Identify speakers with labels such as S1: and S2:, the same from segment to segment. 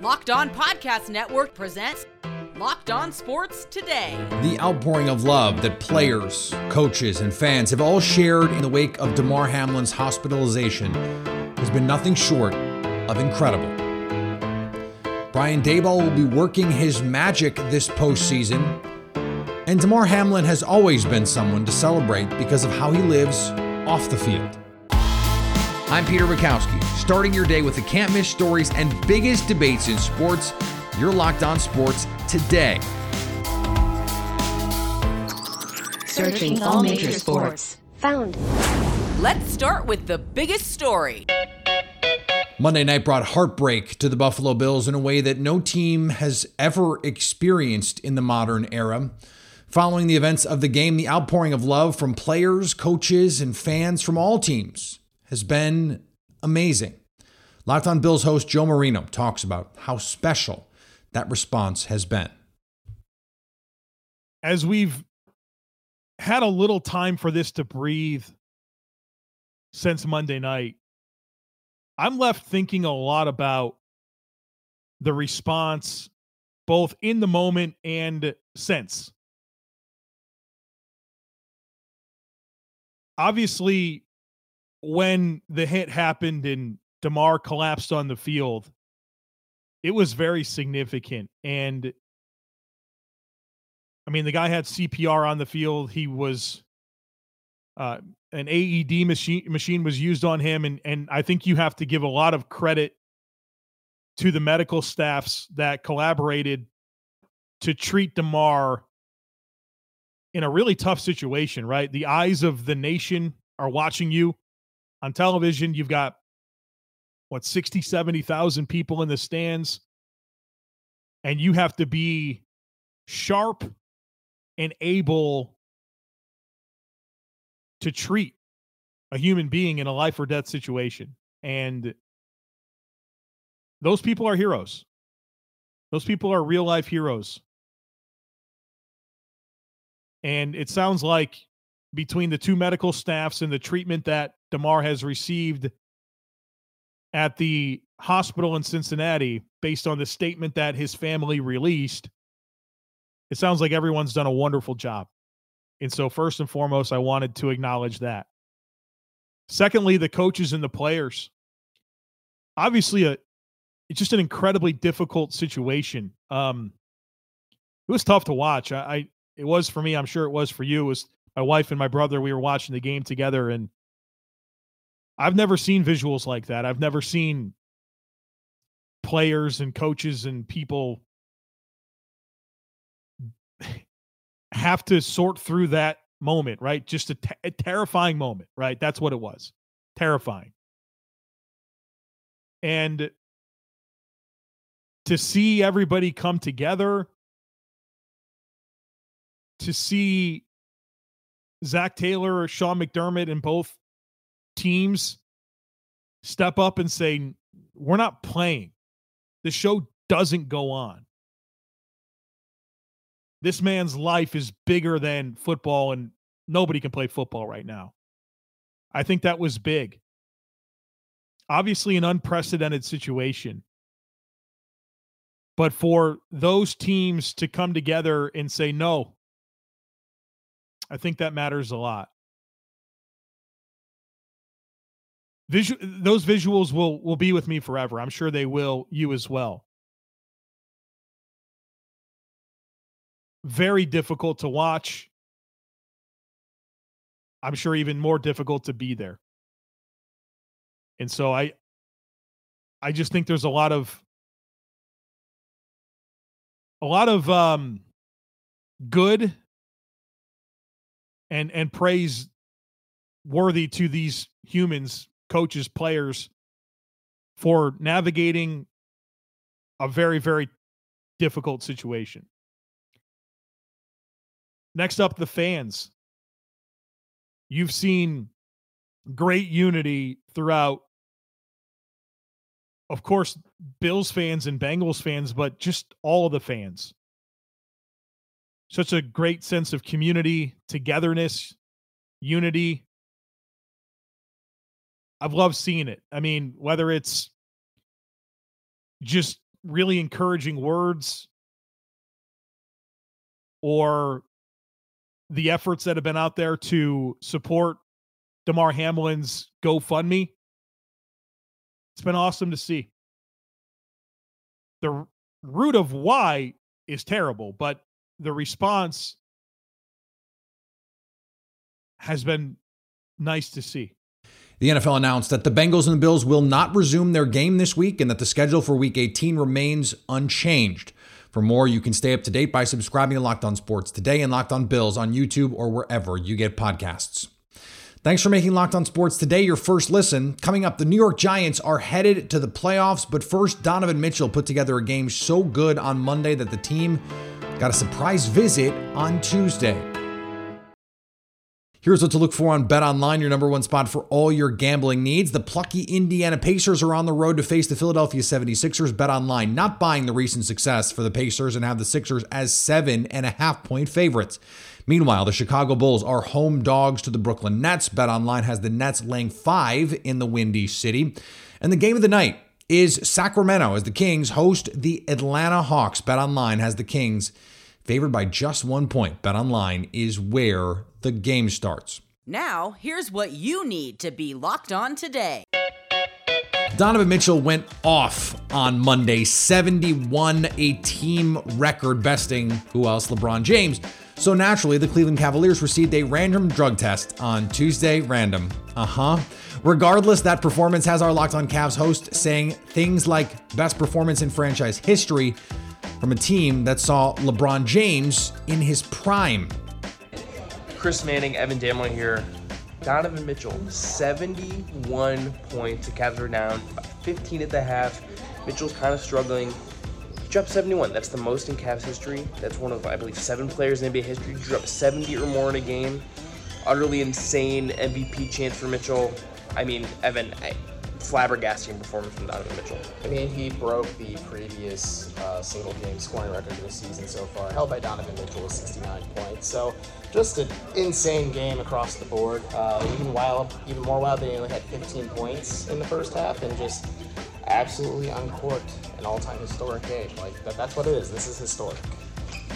S1: Locked On Podcast Network presents Locked On Sports Today.
S2: The outpouring of love that players, coaches, and fans have all shared in the wake of Damar Hamlin's hospitalization has been nothing short of incredible. Brian Daboll will be working his magic this postseason, and Damar Hamlin has always been someone to celebrate because of how he lives off the field. I'm Peter Bukowski, starting your day with the can't miss stories and biggest debates in sports. You're locked on sports today.
S3: Searching all major sports.
S4: Found.
S1: Let's start with the biggest story.
S2: Monday night brought heartbreak to the Buffalo Bills in a way that no team has ever experienced in the modern era. Following the events of the game, the outpouring of love from players, coaches, and fans from all teams has been amazing. Locked on Bills host Joe Marino talks about how special that response has been.
S5: As we've had a little time for this to breathe since Monday night, I'm left thinking a lot about the response both in the moment and since. Obviously, when the hit happened and Damar collapsed on the field, it was very significant. And I mean, the guy had CPR on the field. He was uh, an AED machine machine was used on him, and and I think you have to give a lot of credit to the medical staffs that collaborated to treat Damar in a really tough situation. Right, the eyes of the nation are watching you on television. You've got what 60, 70,000 people in the stands, and you have to be sharp and able to treat a human being in a life or death situation. And those people are heroes. Those people are real life heroes. And it sounds like between the two medical staffs and the treatment that Damar has received at the hospital in Cincinnati, based on the statement that his family released, it sounds like everyone's done a wonderful job. And so, first and foremost, I wanted to acknowledge that. Secondly, the coaches and the players. Obviously, a it's just an incredibly difficult situation. Um, it was tough to watch. I, I it was for me. I'm sure it was for you. It was my wife and my brother. We were watching the game together, and I've never seen visuals like that. I've never seen players and coaches and people have to sort through that moment, right? Just a, t- a terrifying moment, right? That's what it was. Terrifying. And to see everybody come together, to see Zac Taylor or Sean McDermott and both teams step up and say, We're not playing. The show doesn't go on. This man's life is bigger than football, and nobody can play football right now. I think that was big. Obviously, an unprecedented situation. But for those teams to come together and say no, I think that matters a lot. Visu- those visuals will will be with me forever. I'm sure they will you as well. Very difficult to watch. I'm sure even more difficult to be there. And so I I just think there's a lot of a lot of um good and and praise worthy to these humans coaches, players for navigating a very, very difficult situation. Next up, the fans. You've seen great unity throughout, of course, Bills fans and Bengals fans, but just all of the fans. Such a great sense of community, togetherness, unity. I've loved seeing it. I mean, whether it's just really encouraging words or the efforts that have been out there to support Damar Hamlin's GoFundMe. It's been awesome to see. The root of why is terrible, but the response has been nice to see.
S2: The NFL announced that the Bengals and the Bills will not resume their game this week and that the schedule for week 18 remains unchanged. For more, you can stay up to date by subscribing to Locked On Sports today and Locked On Bills on YouTube or wherever you get podcasts. Thanks for making Locked On Sports today your first listen. Coming up, the New York Giants are headed to the playoffs, but first, Donovan Mitchell put together a game so good on Monday that the team got a surprise visit on Tuesday. Here's what to look for on Bet Online, your number one spot for all your gambling needs. The plucky Indiana Pacers are on the road to face the Philadelphia 76ers. Bet Online not buying the recent success for the Pacers and have the Sixers as seven and a half point favorites. Meanwhile, the Chicago Bulls are home dogs to the Brooklyn Nets. Bet Online has the Nets laying five in the Windy City. And the game of the night is Sacramento as the Kings host the Atlanta Hawks. Bet Online has the Kings favored by just one point. Bet Online is where the game starts.
S1: Now, here's what you need to be locked on today.
S2: Donovan Mitchell went off on Monday, 71, a team record, besting who else? LeBron James. So naturally, the Cleveland Cavaliers received a random drug test on Tuesday. Random. Uh huh. Regardless, that performance has our Locked On Cavs host saying things like best performance in franchise history from a team that saw LeBron James in his prime.
S4: Chris Manning, Evan Dammarell here. Donovan Mitchell, 71 points. The Cavs are down 15 at the half. Mitchell's kind of struggling. Dropped 71. That's the most in Cavs history. That's one of, I believe, seven players in NBA history to drop 70 or more in a game. Utterly insane MVP chance for Mitchell. I mean, Evan, I, flabbergasting performance from Donovan Mitchell.
S6: I mean, he broke the previous uh, single game scoring record of the season so far, held by Donovan Mitchell with 69 points. So, just an insane game across the board. Uh, even wild, even more wild, they only had 15 points in the first half and just absolutely uncorked an all-time historic game. Like that, that's what it is. This is historic.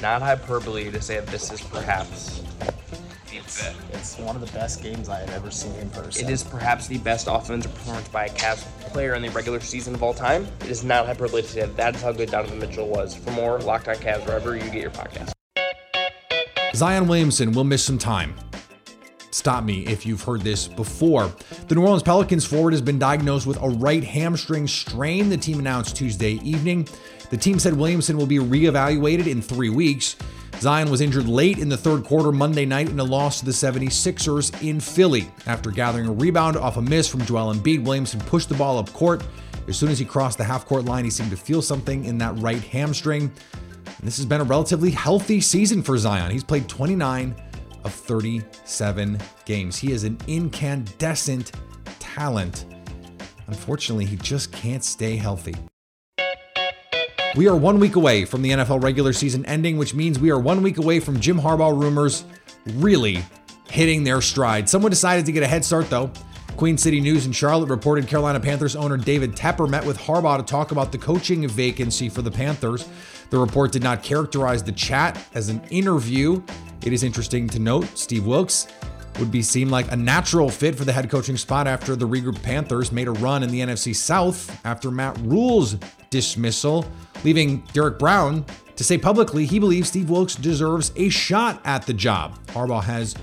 S4: Not hyperbole to say that this is perhaps
S6: it's, it's one of the best games I have ever seen in person.
S4: It is perhaps the best offensive performance by a Cavs player in the regular season of all time. It is not hyperbole to say that that is how good Donovan Mitchell was. For more Locked On Cavs, wherever you get your podcast.
S2: Zion Williamson will miss some time. Stop me if you've heard this before. The New Orleans Pelicans forward has been diagnosed with a right hamstring strain, the team announced Tuesday evening. The team said Williamson will be reevaluated in three weeks. Zion was injured late in the third quarter Monday night in a loss to the 76ers in Philly. After gathering a rebound off a miss from Joel Embiid, Williamson pushed the ball up court. As soon as he crossed the half court line, he seemed to feel something in that right hamstring. And this has been a relatively healthy season for Zion. He's played 29 of 37 games. He is an incandescent talent. Unfortunately, he just can't stay healthy. We are one week away from the NFL regular season ending, which means we are one week away from Jim Harbaugh rumors really hitting their stride. Someone decided to get a head start, though. Queen City News in Charlotte reported Carolina Panthers owner David Tepper met with Harbaugh to talk about the coaching vacancy for the Panthers. The report did not characterize the chat as an interview. It is interesting to note Steve Wilks would be seem like a natural fit for the head coaching spot after the regrouped Panthers made a run in the NFC South after Matt Rhule's dismissal, leaving Derrick Brown to say publicly he believes Steve Wilks deserves a shot at the job. Harbaugh has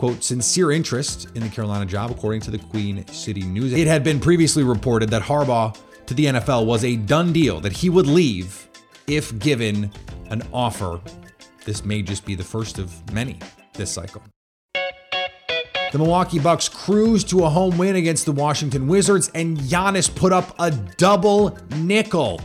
S2: quote, sincere interest in the Carolina job, according to the Queen City News. It had been previously reported that Harbaugh to the NFL was a done deal, that he would leave if given an offer. This may just be the first of many this cycle. The Milwaukee Bucks cruised to a home win against the Washington Wizards, and Giannis put up a double nickel.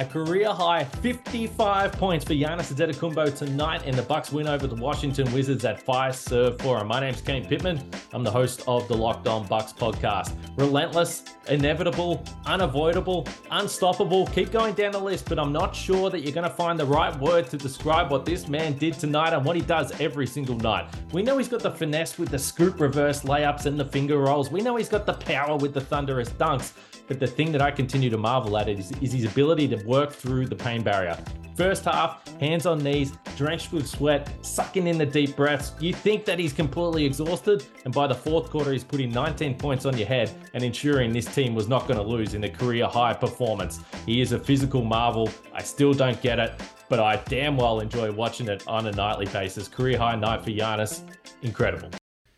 S7: A career high 55 points for Giannis Antetokounmpo tonight in the Bucks win over the Washington Wizards at Fiserv Forum. My name's Kane Pitman. I'm the host of the Locked On Bucks podcast. Relentless, inevitable, unavoidable, unstoppable. Keep going down the list, but I'm not sure that you're going to find the right word to describe what this man did tonight and what he does every single night. We know he's got the finesse with the scoop reverse layups and the finger rolls. We know he's got the power with the thunderous dunks. But the thing that I continue to marvel at is, is his ability to work through the pain barrier. First half, hands on knees, drenched with sweat, sucking in the deep breaths. You think that he's completely exhausted, and by the fourth quarter, he's putting 19 points on your head and ensuring this team was not going to lose in the career high performance. He is a physical marvel. I still don't get it, but I damn well enjoy watching it on a nightly basis. Career high night for Giannis. Incredible.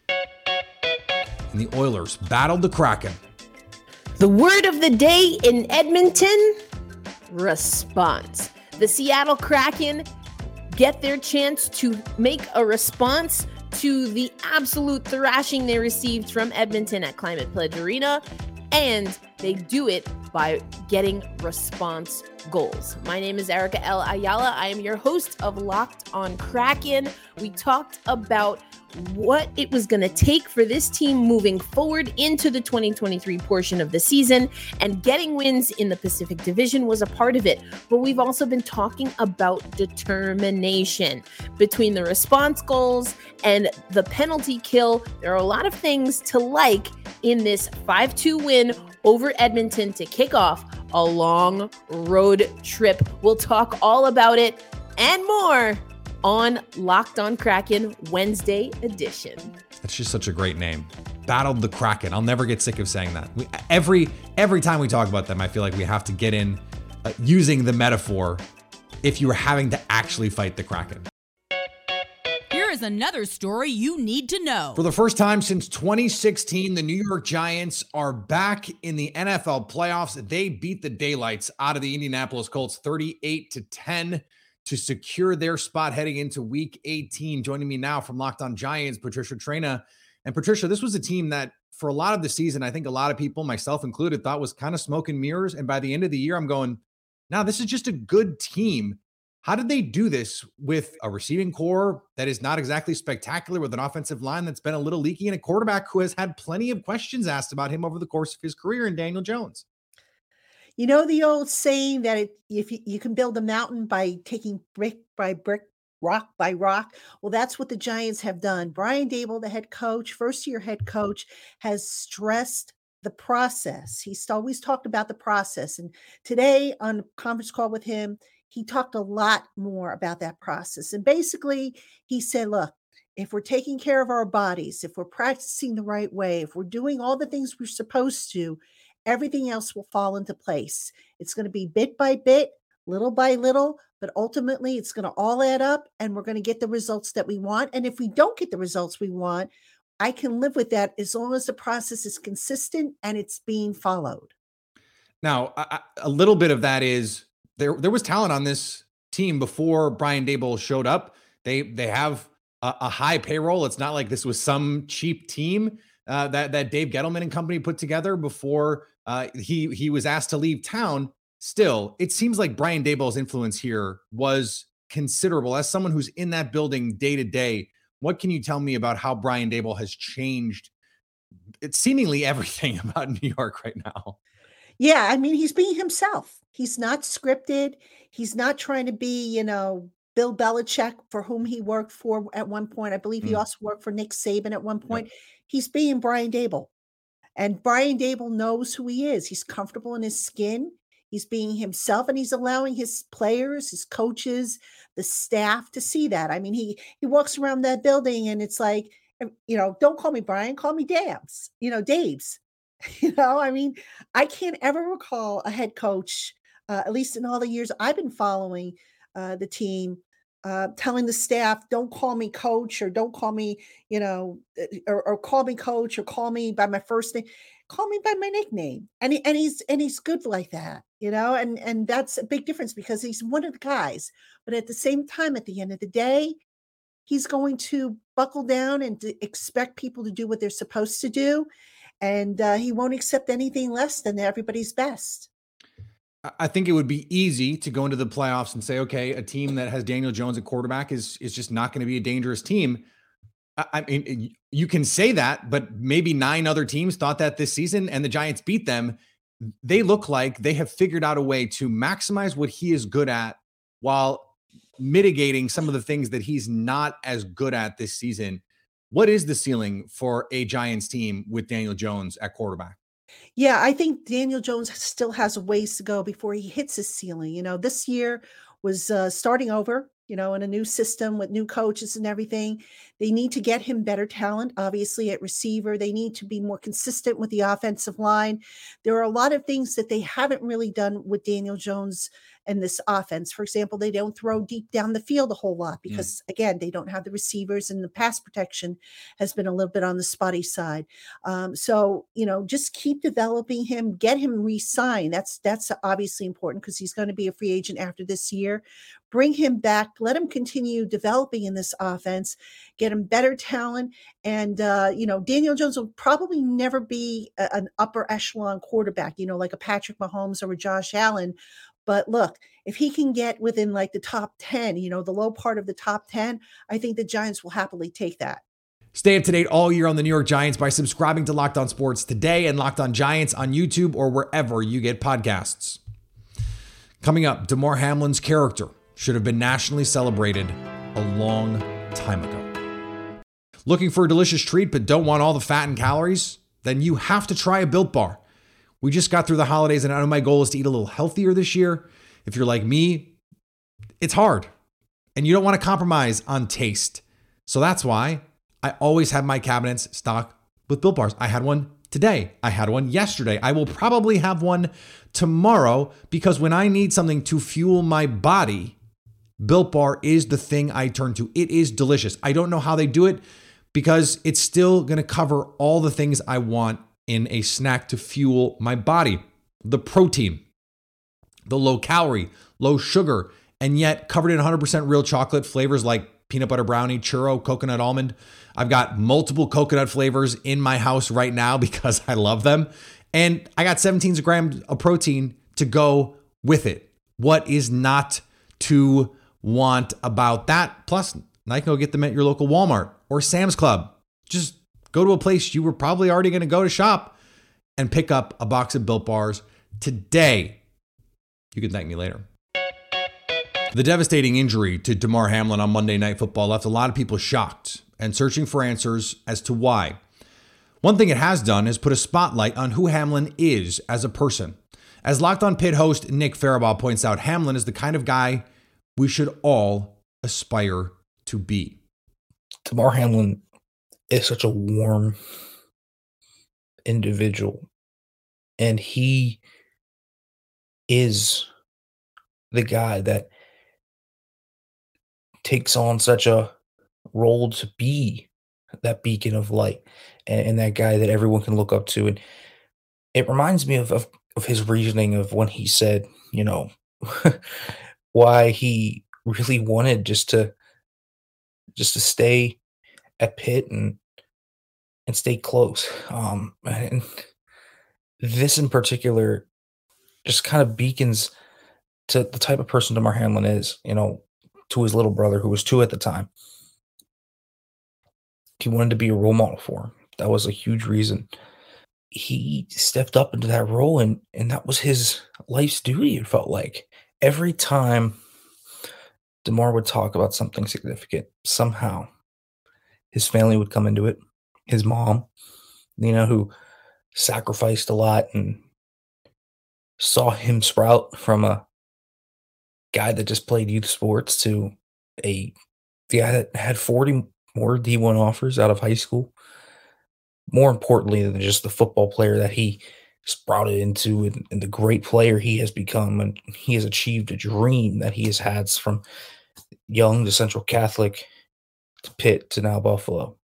S2: And the Oilers battled the Kraken.
S8: The word of the day in Edmonton response the Seattle Kraken get their chance to make a response to the absolute thrashing they received from Edmonton at Climate Pledge Arena, and they do it by getting response goals. My name is Erica L. Ayala. I am your host of Locked on Kraken. We talked about what it was going to take for this team moving forward into the 2023 portion of the season, and getting wins in the Pacific Division was a part of it. But we've also been talking about determination between the response goals and the penalty kill. There are a lot of things to like in this 5 2 win over Edmonton to kick off a long road trip. We'll talk all about it and more on Locked on Kraken Wednesday edition.
S2: That's just such a great name. Battled the Kraken. I'll never get sick of saying that. We, every every time we talk about them, I feel like we have to get in uh, using the metaphor if you were having to actually fight the Kraken.
S1: Here is another story you need to know.
S2: For the first time since 2016, the New York Giants are back in the NFL playoffs. They beat the daylights out of the Indianapolis Colts 38 to 10 to secure their spot heading into week 18. Joining me now from Locked On Giants, Patricia Traina. And Patricia, this was a team that for a lot of the season, I think a lot of people, myself included, thought was kind of smoke and mirrors. And by the end of the year, I'm going, now this is just a good team. How did they do this with a receiving corps that is not exactly spectacular, with an offensive line that's been a little leaky, and a quarterback who has had plenty of questions asked about him over the course of his career in Daniel Jones?
S9: You know the old saying that it, if you, you can build a mountain by taking brick by brick, rock by rock. Well, that's what the Giants have done. Brian Daboll, the head coach, first year head coach, has stressed the process. He's always talked about the process. And today on a conference call with him, he talked a lot more about that process. And basically, he said, look, if we're taking care of our bodies, if we're practicing the right way, if we're doing all the things we're supposed to, everything else will fall into place. It's going to be bit by bit, little by little, but ultimately it's going to all add up and we're going to get the results that we want. And if we don't get the results we want, I can live with that as long as the process is consistent and it's being followed.
S2: Now, a little bit of that is there. There was talent on this team before Brian Daboll showed up. They they have a, a high payroll. It's not like this was some cheap team uh, that that Dave Gettleman and company put together before uh, he he was asked to leave town. Still, it seems like Brian Daboll's influence here was considerable. As someone who's in that building day to day, what can you tell me about how Brian Daboll has changed? It's seemingly everything about New York right now.
S9: Yeah, I mean, he's being himself. He's not scripted. He's not trying to be, you know, Bill Belichick, for whom he worked for at one point. I believe he mm. also worked for Nick Saban at one point. He's being Brian Daboll. And Brian Daboll knows who he is. He's comfortable in his skin. He's being himself and he's allowing his players, his coaches, the staff to see that. I mean, he he walks around that building and it's like, you know, don't call me Brian, call me Dabes, you know, Dabes. You know, I mean, I can't ever recall a head coach, uh, at least in all the years I've been following uh, the team, uh, telling the staff, don't call me coach or don't call me, you know, uh, or, or, call me coach or call me by my first name, call me by my nickname. And he, and he's and he's good like that, you know, and and that's a big difference because he's one of the guys. But at the same time, at the end of the day, he's going to buckle down and expect people to do what they're supposed to do, and uh, he won't accept anything less than everybody's best.
S2: I think it would be easy to go into the playoffs and say, okay, a team that has Daniel Jones at quarterback is is just not going to be a dangerous team. I, mean, you can say that, but maybe nine other teams thought that this season, and the Giants beat them. They look like they have figured out a way to maximize what he is good at while mitigating some of the things that he's not as good at this season. What is the ceiling for a Giants team with Daniel Jones at quarterback?
S9: Yeah, I think Daniel Jones still has a ways to go before he hits his ceiling. You know, this year was uh, starting over, you know, in a new system with new coaches and everything. They need to get him better talent, obviously, at receiver. They need to be more consistent with the offensive line. There are a lot of things that they haven't really done with Daniel Jones and this offense. For example, they don't throw deep down the field a whole lot
S2: Mm.
S9: because, again, they don't have the receivers and the pass protection has been a little bit on the spotty side. Um, so, you know, just keep developing him, get him re-signed. That's that's obviously important because he's going to be a free agent after this year. Bring him back, let him continue developing in this offense, get him better talent, and uh, you know, Daniel Jones will probably never be a- an upper echelon quarterback, you know, like a Patrick Mahomes or a Josh Allen. But look, if he can get within like the top 10, you know, the low part of the top 10, I think the Giants will happily take that.
S2: Stay up to date all year on the New York Giants by subscribing to Locked On Sports today and Locked On Giants on YouTube or wherever you get podcasts. Coming up, Damar Hamlin's character should have been nationally celebrated a long time ago. Looking for a delicious treat but don't want all the fat and calories? Then you have to try a Built Bar. We just got through the holidays and I know my goal is to eat a little healthier this year. If you're like me, it's hard and you don't want to compromise on taste. So that's why I always have my cabinets stocked with Built Bars. I had one today. I had one yesterday. I will probably have one tomorrow because when I need something to fuel my body, Built Bar is the thing I turn to. It is delicious. I don't know how they do it because it's still going to cover all the things I want in a snack to fuel my body. The protein, the low calorie, low sugar, and yet covered in 100% real chocolate flavors like peanut butter brownie, churro, coconut almond. I've got multiple coconut flavors in my house right now because I love them. And I got 17 grams of protein to go with it. What is not to want about that? Plus, can go get them at your local Walmart or Sam's Club. Just go to a place you were probably already going to go to shop and pick up a box of Built Bars today. You can thank me later. The devastating injury to Damar Hamlin on Monday Night Football left a lot of people shocked and searching for answers as to why. One thing it has done is put a spotlight on who Hamlin is as a person. As Locked On Pitt host Nick Farabaugh points out, Hamlin is the kind of guy we should all aspire to be.
S10: Damar Hamlin is such a warm individual, and he is the guy that takes on such a role to be that beacon of light and, and that guy that everyone can look up to. And it reminds me of, of, of his reasoning of when he said, you know, why he really wanted just to just to stay at Pitt and and stay close. Um, and this in particular just kind of beacons to the type of person Damar Hamlin is, you know, to his little brother who was two at the time. He wanted to be a role model for him. That was a huge reason. He stepped up into that role and and that was his life's duty, it felt like. Every time Damar would talk about something significant, somehow his family would come into it. His mom, you know, who sacrificed a lot and saw him sprout from a guy that just played youth sports to a guy that had 40 more D1 offers out of high school. More importantly than just the football player that he sprouted into and, and the great player he has become and he has achieved a dream that he has had from young to Central Catholic to Pitt to now Buffalo.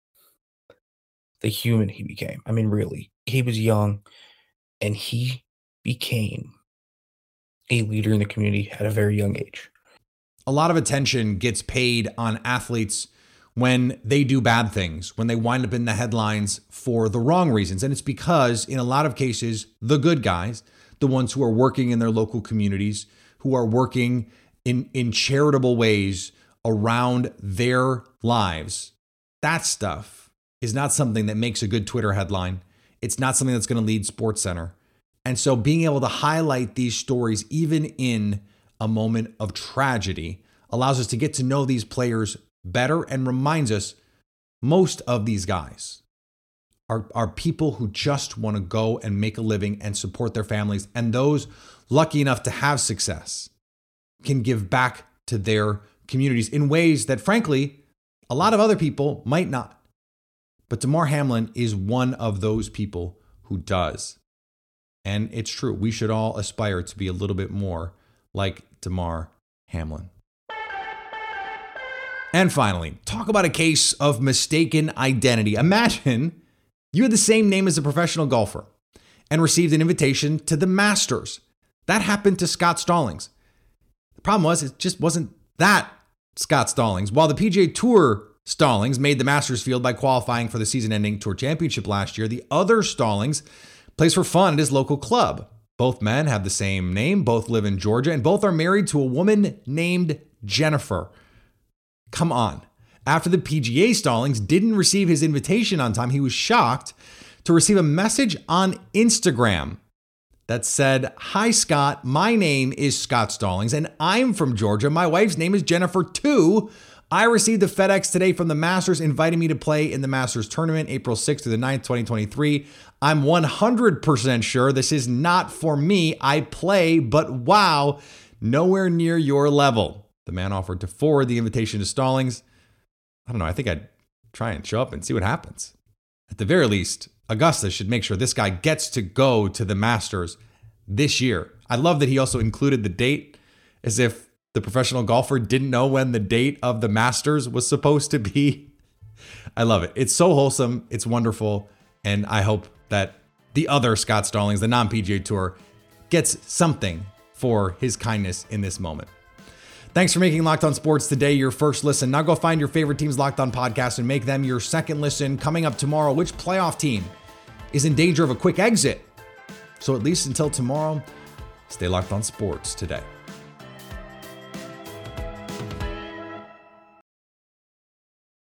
S10: The human he became. I mean, really, he was young and he became a leader in the community at a very young age.
S2: A lot of attention gets paid on athletes when they do bad things, when they wind up in the headlines for the wrong reasons. And it's because, in a lot of cases, the good guys, the ones who are working in their local communities, who are working in, in charitable ways around their lives, that stuff is not something that makes a good Twitter headline. It's not something that's going to lead Sports Center. And so being able to highlight these stories, even in a moment of tragedy, allows us to get to know these players better and reminds us most of these guys are, are people who just want to go and make a living and support their families. And those lucky enough to have success can give back to their communities in ways that, frankly, a lot of other people might not. But Damar Hamlin is one of those people who does. And it's true. We should all aspire to be a little bit more like Damar Hamlin. And finally, talk about a case of mistaken identity. Imagine you had the same name as a professional golfer and received an invitation to the Masters. That happened to Scott Stallings. The problem was, it just wasn't that Scott Stallings. While the PGA Tour Stallings made the Masters field by qualifying for the season ending Tour Championship last year, the other Stallings plays for fun at his local club. Both men have the same name, both live in Georgia, and both are married to a woman named Jennifer. Come on. After the PGA Stallings didn't receive his invitation on time, he was shocked to receive a message on Instagram that said, Hi, Scott. My name is Scott Stallings, and I'm from Georgia. My wife's name is Jennifer, too. I received the FedEx today from the Masters inviting me to play in the Masters tournament April 6th to the 9th, 2023. I'm 100% sure this is not for me. I play, but wow, nowhere near your level. The man offered to forward the invitation to Stallings. I don't know. I think I'd try and show up and see what happens. At the very least, Augusta should make sure this guy gets to go to the Masters this year. I love that he also included the date as if the professional golfer didn't know when the date of the Masters was supposed to be. I love it. It's so wholesome. It's wonderful. And I hope that the other Scott Stallings, the non PGA Tour, gets something for his kindness in this moment. Thanks for making Locked On Sports today your first listen. Now go find your favorite team's Locked On podcast and make them your second listen. Coming up tomorrow, which playoff team is in danger of a quick exit? So at least until tomorrow, stay locked on sports today.